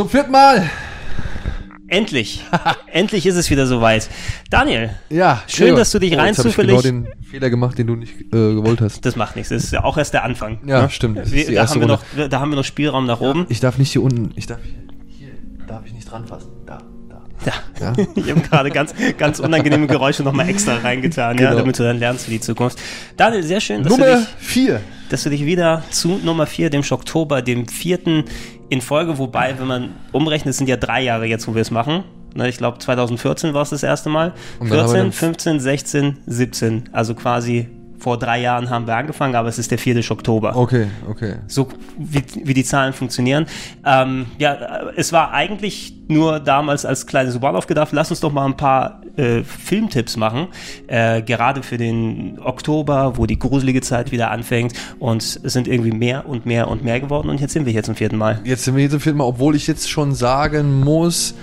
Zum vierten Mal. Endlich. Endlich ist es wieder soweit. Daniel. Ja, schön, Gregor. dass du dich Oh, rein jetzt hab ich zufällig. genau den Fehler gemacht, den du nicht äh, gewollt hast. das macht nichts. Das ist ja auch erst der Anfang. Ja, ne? stimmt. Wir, da, haben wir noch, da haben wir noch Spielraum nach oben. Ich darf nicht hier unten. Ich darf hier. Hier darf ich nicht dran fassen. Da, da. Ja. Ja. Ich habe gerade ganz, ganz unangenehme Geräusche nochmal extra reingetan, ja, Genau. damit du dann lernst für die Zukunft. Daniel, sehr schön, dass, du Nummer dich, vier. Dass du dich wieder zu Nummer 4, dem Schocktober, dem vierten in Folge, wobei, wenn man umrechnet, sind ja drei Jahre jetzt, wo wir es machen. Ne, Ich glaube, 2014 war es das erste Mal. Und dann haben wir 14, dann- 15, 16, 17. Also quasi vor drei Jahren haben wir angefangen, aber es ist der vierte Oktober Okay, okay. so wie, wie die Zahlen funktionieren. Ähm, ja, es war eigentlich nur damals als kleines Oberlauf gedacht, lass uns doch mal ein paar äh, Filmtipps machen, äh, gerade für den Oktober, wo die gruselige Zeit wieder anfängt und es sind irgendwie mehr und mehr und mehr geworden und jetzt sind wir hier zum vierten Mal. Jetzt sind wir hier zum vierten Mal, obwohl ich jetzt schon sagen muss,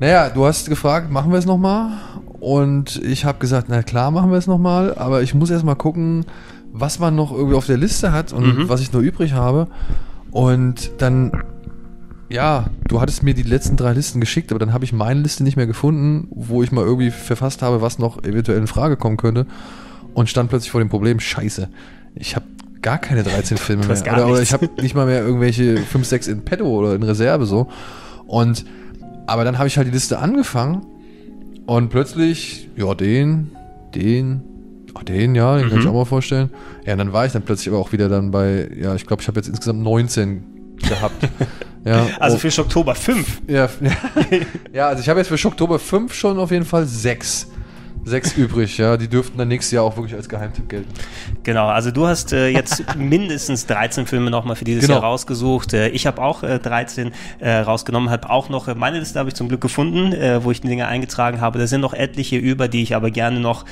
naja, du hast gefragt, machen wir es nochmal? Und ich habe gesagt, na klar, machen wir es nochmal, aber ich muss erst mal gucken, was man noch irgendwie auf der Liste hat und was ich noch übrig habe. Und dann, ja, du hattest mir die letzten drei Listen geschickt, aber dann habe ich meine Liste nicht mehr gefunden, wo ich mal irgendwie verfasst habe, was noch eventuell in Frage kommen könnte. Und stand plötzlich vor dem Problem, scheiße, ich habe gar keine 13 Filme mehr. Oder, oder ich habe nicht mal mehr irgendwelche 5, 6 in petto oder in Reserve so. Und aber dann habe ich halt die Liste angefangen und plötzlich, ja, den, den, ach, den, ja, den kann Mhm. ich auch mal vorstellen. Ja, und dann war ich dann plötzlich aber auch wieder dann bei, ja, ich glaube, ich habe jetzt insgesamt 19 gehabt. ja, Also oh, für Oktober 5. ja, ja, also ich habe jetzt für Oktober 5 schon auf jeden Fall sechs. Sechs übrig, ja. Die dürften dann nächstes Jahr auch wirklich als Geheimtipp gelten. Genau, also du hast äh, jetzt mindestens 13 Filme nochmal für dieses Genau. Jahr rausgesucht. Äh, ich habe auch äh, 13 äh, rausgenommen, habe auch noch, äh, meine Liste habe ich zum Glück gefunden, äh, wo ich die Dinge eingetragen habe. Da sind noch etliche über, die ich aber gerne noch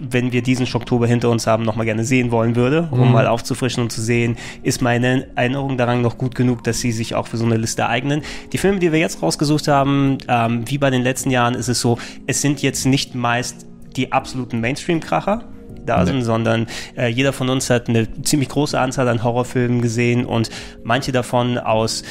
wenn wir diesen Oktober hinter uns haben, nochmal gerne sehen wollen würde, um Mhm. mal aufzufrischen und zu sehen, ist meine Erinnerung daran noch gut genug, dass sie sich auch für so eine Liste eignen. Die Filme, die wir jetzt rausgesucht haben, ähm, wie bei den letzten Jahren, ist es so, es sind jetzt nicht meist die absoluten Mainstream-Kracher, da sind, sondern äh, jeder von uns hat eine ziemlich große Anzahl an Horrorfilmen gesehen und manche davon aus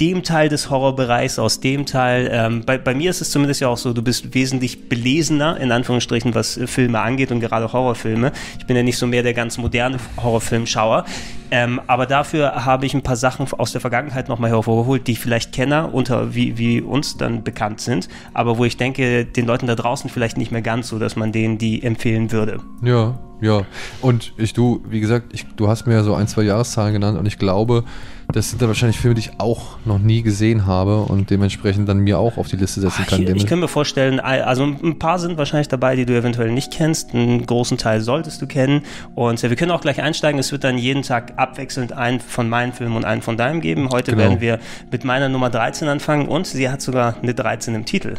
dem Teil des Horrorbereichs, aus dem Teil. Ähm, bei, bei mir ist es zumindest ja auch so, du bist wesentlich belesener, in Anführungsstrichen, was äh, Filme angeht und gerade Horrorfilme. Ich bin ja nicht so mehr der ganz moderne Horrorfilmschauer. Ähm, aber dafür habe ich ein paar Sachen aus der Vergangenheit nochmal hervorgeholt, die vielleicht Kenner unter wie, wie uns dann bekannt sind, aber wo ich denke, den Leuten da draußen vielleicht nicht mehr ganz so, dass man denen die empfehlen würde. Ja, ja. Und ich, du, wie gesagt, ich, du hast mir ja so ein, zwei Jahreszahlen genannt und ich glaube, das sind dann wahrscheinlich Filme, die ich auch noch nie gesehen habe und dementsprechend dann mir auch auf die Liste setzen kann. Ich, ich kann mir vorstellen, also ein paar sind wahrscheinlich dabei, die du eventuell nicht kennst. Einen großen Teil solltest du kennen. Und wir können auch gleich einsteigen. Es wird dann jeden Tag abwechselnd einen von meinen Filmen und einen von deinem geben. Heute Genau. werden wir mit meiner Nummer 13 anfangen und sie hat sogar eine 13 im Titel.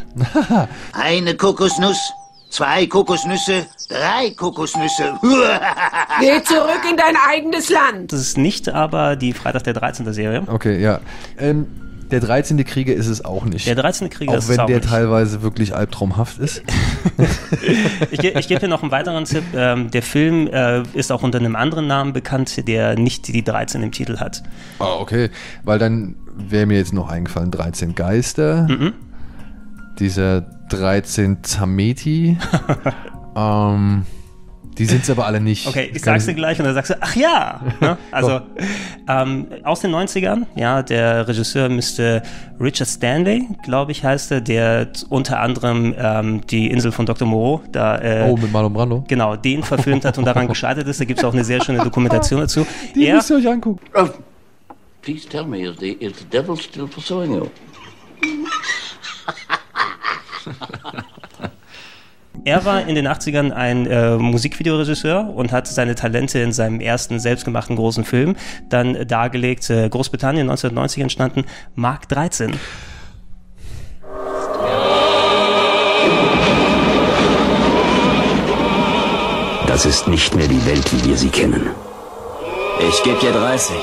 Eine Kokosnuss, zwei Kokosnüsse, drei Kokosnüsse. Geh zurück in dein eigenes Land. Das ist nicht aber die Freitag der 13. Serie. Okay, ja. Ähm, der 13. Krieger ist es auch nicht. Der 13. Krieger auch ist es wenn auch der nicht. teilweise wirklich albtraumhaft ist. Ich, ich gebe dir noch einen weiteren Tipp. Ähm, der Film äh, ist auch unter einem anderen Namen bekannt, der nicht die 13 im Titel hat. Ah, okay. Weil dann wäre mir jetzt noch eingefallen, 13 Geister. Mhm. Dieser 13 Zameti. ähm, die sind es aber alle nicht. Okay, ich sag's dir gleich und dann sagst du, ach ja! Ne? Also ähm, aus den 90ern, ja, der Regisseur müsste Richard Stanley, glaube ich, heißt er, der unter anderem ähm, die Insel von Dr. Moreau da äh, Oh, mit Marlon Brando. genau den verfilmt hat und daran gescheitert ist. Da gibt es auch eine sehr schöne Dokumentation dazu. Die Er, müsst ihr euch angucken. Oh, please tell me, is the, is the devil still pursuing you? Er war in den 80ern ein äh, Musikvideoregisseur und hat seine Talente in seinem ersten selbstgemachten großen Film dann dargelegt. Äh, Großbritannien 1990 entstanden, Mark 13. Das ist nicht mehr die Welt, wie wir sie kennen. Ich gebe dir 30.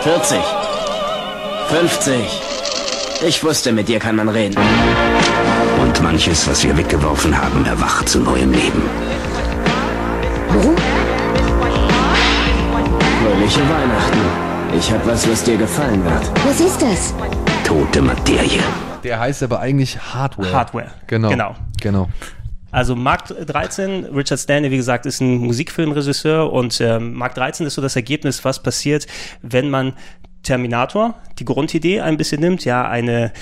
40. 50. Ich wusste, mit dir kann man reden. Und manches, was wir weggeworfen haben, erwacht zu neuem Leben. Fröhliche Weihnachten. Ich hab was, was dir gefallen wird. Was ist das? Tote Materie. Der heißt aber eigentlich Hardware. Hardware. Genau. Genau. Genau. Also Mark 13, Richard Stanley, wie gesagt, ist ein Musikfilmregisseur und ähm, Mark 13 ist so das Ergebnis, was passiert, wenn man Terminator, die Grundidee ein bisschen nimmt, ja, eine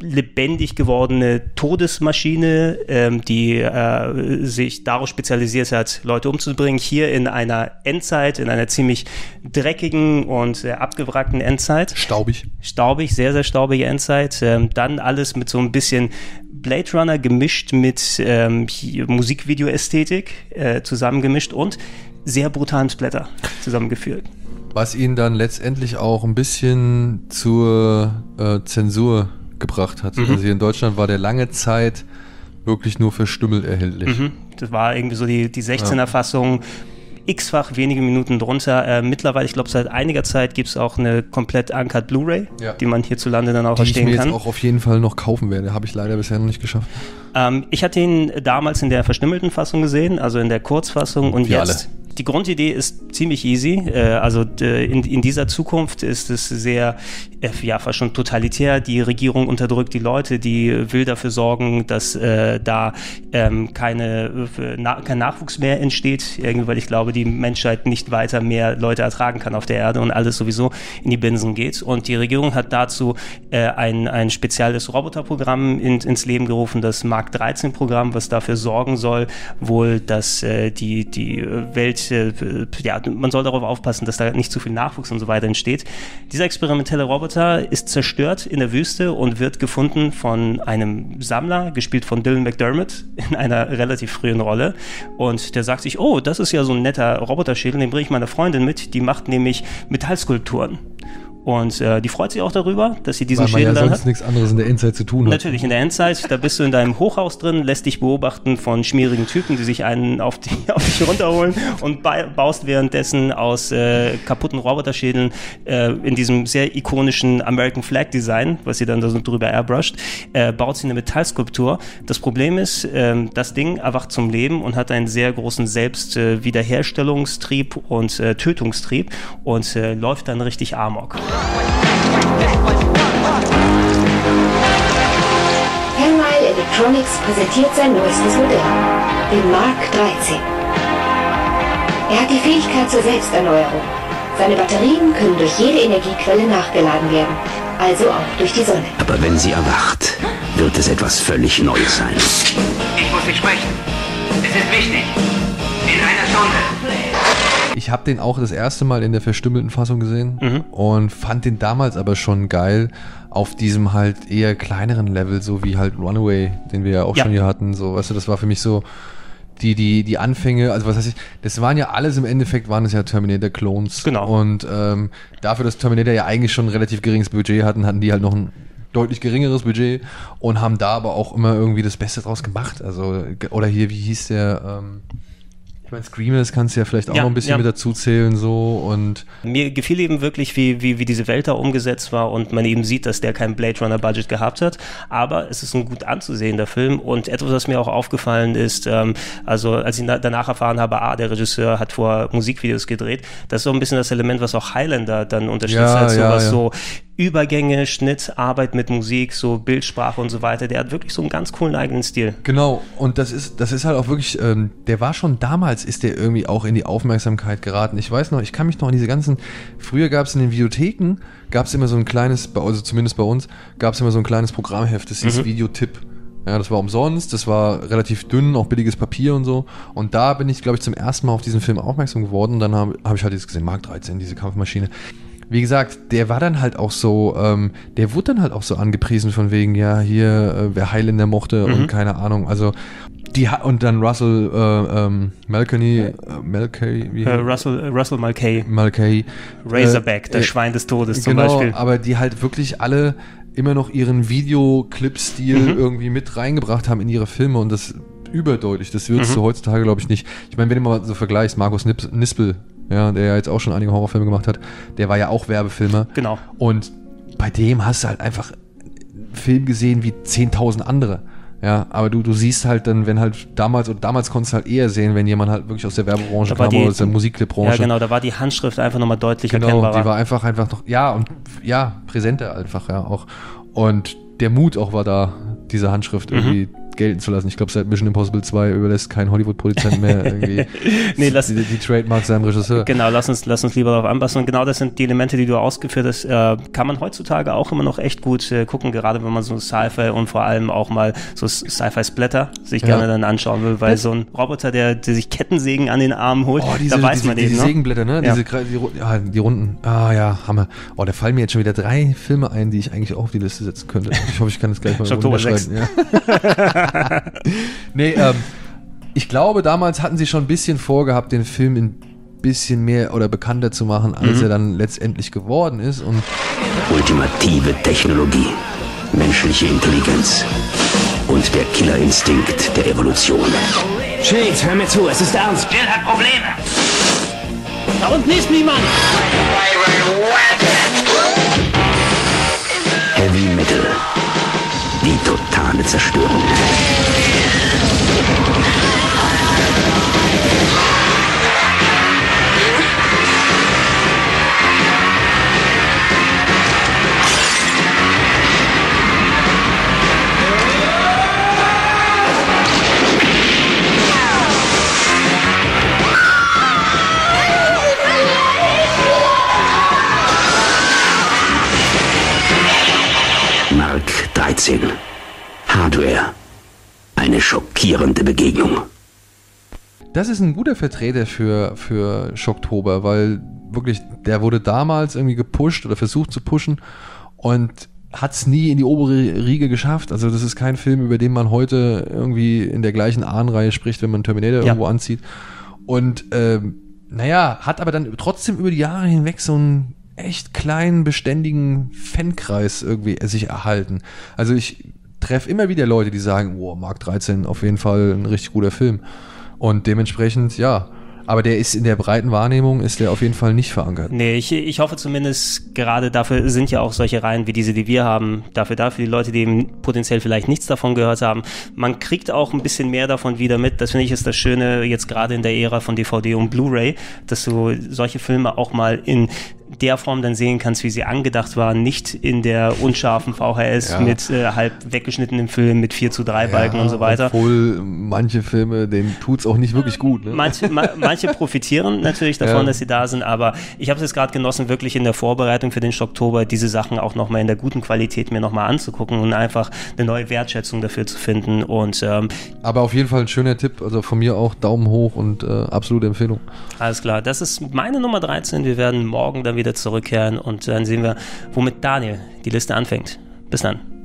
lebendig gewordene Todesmaschine, ähm, die äh, sich darauf spezialisiert hat, Leute umzubringen, hier in einer Endzeit, in einer ziemlich dreckigen und äh, abgewrackten Endzeit Staubig. staubig, sehr, sehr staubige Endzeit. Ähm, dann alles mit so ein bisschen Blade Runner gemischt mit ähm, Musikvideo-Ästhetik äh, zusammengemischt und sehr brutalen Splatter zusammengeführt. Was ihn dann letztendlich auch ein bisschen zur äh, Zensur gebracht hat. Mhm. Also hier in Deutschland war der lange Zeit wirklich nur verstümmelt erhältlich. Mhm. Das war irgendwie so die, die 16er-Fassung. x-fach wenige Minuten drunter. Äh, mittlerweile, ich glaube, seit einiger Zeit gibt es auch eine komplett uncut Blu-ray, Ja. die man hierzulande dann auch Die ich verstehen mir kann. jetzt auch auf jeden Fall noch kaufen werde. Habe ich leider bisher noch nicht geschafft. Ähm, ich hatte ihn damals in der verstümmelten Fassung gesehen, also in der Kurzfassung und Wir jetzt. Die Grundidee ist ziemlich easy. Äh, also in, in dieser Zukunft ist es sehr, äh, ja, fast schon totalitär. Die Regierung unterdrückt die Leute, die will dafür sorgen, dass äh, da ähm, keine, äh, na, kein Nachwuchs mehr entsteht, irgendwie, weil ich glaube, die Menschheit nicht weiter mehr Leute ertragen kann auf der Erde und alles sowieso in die Binsen geht. Und die Regierung hat dazu äh, ein, ein spezielles Roboterprogramm in, ins Leben gerufen, das Mark 13 Programm, was dafür sorgen soll, wohl, dass äh, die, die Welt, äh, ja, man soll darauf aufpassen, dass da nicht zu viel Nachwuchs und so weiter entsteht. Dieser experimentelle Roboter ist zerstört in der Wüste und wird gefunden von einem Sammler, gespielt von Dylan McDermott, in einer relativ frühen Rolle. Und der sagt sich, oh, das ist ja so ein netter Roboterschädel, den bringe ich meiner Freundin mit, die macht nämlich Metallskulpturen. Und äh, die freut sich auch darüber, dass sie diesen Schädel ja dann sonst hat. nichts anderes in der Endzeit zu tun hat. Natürlich, in der Endzeit, da bist du in deinem Hochhaus drin, lässt dich beobachten von schmierigen Typen, die sich einen auf, die, auf dich runterholen und ba baust währenddessen aus äh, kaputten Roboterschädeln äh, in diesem sehr ikonischen American Flag Design, was sie dann da so drüber airbrushed, äh, baut sie eine Metallskulptur. Das Problem ist, ähm, das Ding erwacht zum Leben und hat einen sehr großen Selbstwiederherstellungstrieb und äh, Tötungstrieb und äh, läuft dann richtig amok. Henmile Electronics präsentiert sein neuestes Modell, den Mark 13. Er hat die Fähigkeit zur Selbsterneuerung. Seine Batterien können durch jede Energiequelle nachgeladen werden, also auch durch die Sonne. Aber wenn sie erwacht, wird es etwas völlig Neues sein. Ich muss dich sprechen. Es ist wichtig. In einer Stunde. Ich habe den auch das erste Mal in der verstümmelten Fassung gesehen Mhm. und fand den damals aber schon geil auf diesem halt eher kleineren Level, so wie halt Runaway, den wir ja auch Ja. schon hier hatten. So, weißt du, das war für mich so die, die, die Anfänge, also was heißt ich, das waren ja alles im Endeffekt, waren es ja Terminator-Clones. Genau. Und ähm, dafür, dass Terminator ja eigentlich schon ein relativ geringes Budget hatten, hatten die halt noch ein deutlich geringeres Budget und haben da aber auch immer irgendwie das Beste draus gemacht. Also, oder hier, wie hieß der, ähm, ich meine, Screamers kannst du ja vielleicht auch Ja, noch ein bisschen ja. mit dazu zählen, so und Mir gefiel eben wirklich, wie, wie, wie diese Welt da umgesetzt war und man eben sieht, dass der kein Blade Runner Budget gehabt hat. Aber es ist ein gut anzusehender Film und etwas, was mir auch aufgefallen ist, ähm, also als ich na danach erfahren habe, ah, der Regisseur hat vor Musikvideos gedreht, das ist so ein bisschen das Element, was auch Highlander dann unterstützt Ja, hat, so ja, was ja. so Übergänge, Schnitt, Arbeit mit Musik, so Bildsprache und so weiter. Der hat wirklich so einen ganz coolen eigenen Stil. Genau, und das ist, das ist halt auch wirklich, ähm, der war schon damals, ist der irgendwie auch in die Aufmerksamkeit geraten. Ich weiß noch, ich kann mich noch an diese ganzen, früher gab es in den Videotheken, gab es immer so ein kleines, also zumindest bei uns, gab es immer so ein kleines Programmheft, das hieß Videotipp. Ja, das war umsonst, das war relativ dünn, auch billiges Papier und so. Und da bin ich, glaube ich, zum ersten Mal auf diesen Film aufmerksam geworden. Und dann habe hab ich halt jetzt gesehen, Mark 13, diese Kampfmaschine. Wie gesagt, der war dann halt auch so, ähm, der wurde dann halt auch so angepriesen von wegen, ja, hier, äh, wer Highlander mochte und keine Ahnung. Also, die ha- und dann Russell äh, ähm, Malkany, äh, Malkay, wie Äh, Russell, äh, Russell Mulcahy, Malkay. Razorback, Äh, das äh, Schwein des Todes zum genau, Beispiel. aber die halt wirklich alle immer noch ihren Videoclip-Stil Mhm. irgendwie mit reingebracht haben in ihre Filme und das überdeutlich. Das würdest Mhm. du heutzutage, glaube ich, nicht. Ich meine, wenn du mal so vergleichst, Markus Nips Nispel, ja, der ja jetzt auch schon einige Horrorfilme gemacht hat, der war ja auch Werbefilmer. Genau. Und bei dem hast du halt einfach einen Film gesehen wie 10.000 andere. Ja, aber du, du siehst halt dann, wenn halt damals, und damals konntest du halt eher sehen, wenn jemand halt wirklich aus der Werbebranche kam die- oder aus der Musikclipbranche. Ja, genau, da war die Handschrift einfach nochmal deutlich Genau, erkennbarer. die war einfach, einfach noch, ja, und ja, präsenter einfach, ja, auch. Und der Mut auch war da, diese Handschrift Mhm. Gelten zu lassen. Ich glaube, seit Mission Impossible 2 überlässt kein Hollywood-Produzent mehr irgendwie Nee, lass- die, die Trademarks seinem Regisseur. Genau, lass uns, lass uns lieber darauf anpassen. Und genau das sind die Elemente, die du ausgeführt hast. Äh, kann man heutzutage auch immer noch echt gut äh, gucken, gerade wenn man so Sci-Fi und vor allem auch mal so Sci-Fi-Splatter sich Ja. gerne dann anschauen will, weil so ein Roboter, der, der sich Kettensägen an den Armen holt, Oh, diese, da weiß diese, man diese eben, ne? Sägenblätter, ne? Ja. Diese, die, ja, die Runden. Ah ja, Hammer. Oh, da fallen mir jetzt schon wieder drei Filme ein, die ich eigentlich auch auf die Liste setzen könnte. Ich hoffe, ich kann das gleich mal Oktober runterschreiben. Ja. nee, ähm, ich glaube, damals hatten sie schon ein bisschen vorgehabt, den Film ein bisschen mehr oder bekannter zu machen, als Mhm. er dann letztendlich geworden ist. Und Ultimative Technologie, menschliche Intelligenz und der Killerinstinkt der Evolution. Shades, hör mir zu, es ist ernst. Jill hat Probleme. Da unten ist niemand. Die totale Zerstörung. 13. Hardware. Eine schockierende Begegnung. das ist ein guter Vertreter für, für Schocktober, weil wirklich, der wurde damals irgendwie gepusht oder versucht zu pushen und hat es nie in die obere Riege geschafft. Also das ist kein Film, über den man heute irgendwie in der gleichen Ahnenreihe spricht, wenn man Terminator Ja. irgendwo anzieht. Und ähm, naja, hat aber dann trotzdem über die Jahre hinweg so einen echt kleinen, beständigen Fankreis irgendwie sich erhalten. Also ich treffe immer wieder Leute, die sagen, oh, Mark 13 auf jeden Fall ein richtig guter Film. Und dementsprechend, ja. Aber der ist in der breiten Wahrnehmung, ist der auf jeden Fall nicht verankert. Nee, ich, ich hoffe zumindest, gerade dafür sind ja auch solche Reihen wie diese, die wir haben, dafür da für die Leute, die eben potenziell vielleicht nichts davon gehört haben. Man kriegt auch ein bisschen mehr davon wieder mit. Das finde ich ist das Schöne jetzt gerade in der Ära von DVD und Blu-ray, dass du solche Filme auch mal in der Form dann sehen kannst, wie sie angedacht waren, nicht in der unscharfen VHS Ja. mit äh, halb weggeschnittenen Filmen mit 4 zu 3 Balken und so weiter. Obwohl manche Filme, denen tut's auch nicht wirklich gut. Ne? Manche, ma, manche profitieren natürlich davon, Ja. dass sie da sind, aber ich habe es jetzt gerade genossen, wirklich in der Vorbereitung für den Schocktober diese Sachen auch nochmal in der guten Qualität mir nochmal anzugucken und einfach eine neue Wertschätzung dafür zu finden. Und ähm, Aber auf jeden Fall ein schöner Tipp. Also von mir auch Daumen hoch und äh, absolute Empfehlung. alles klar, das ist meine Nummer 13. Wir werden morgen dann wieder zurückkehren und dann sehen wir, womit Daniel die Liste anfängt. Bis dann.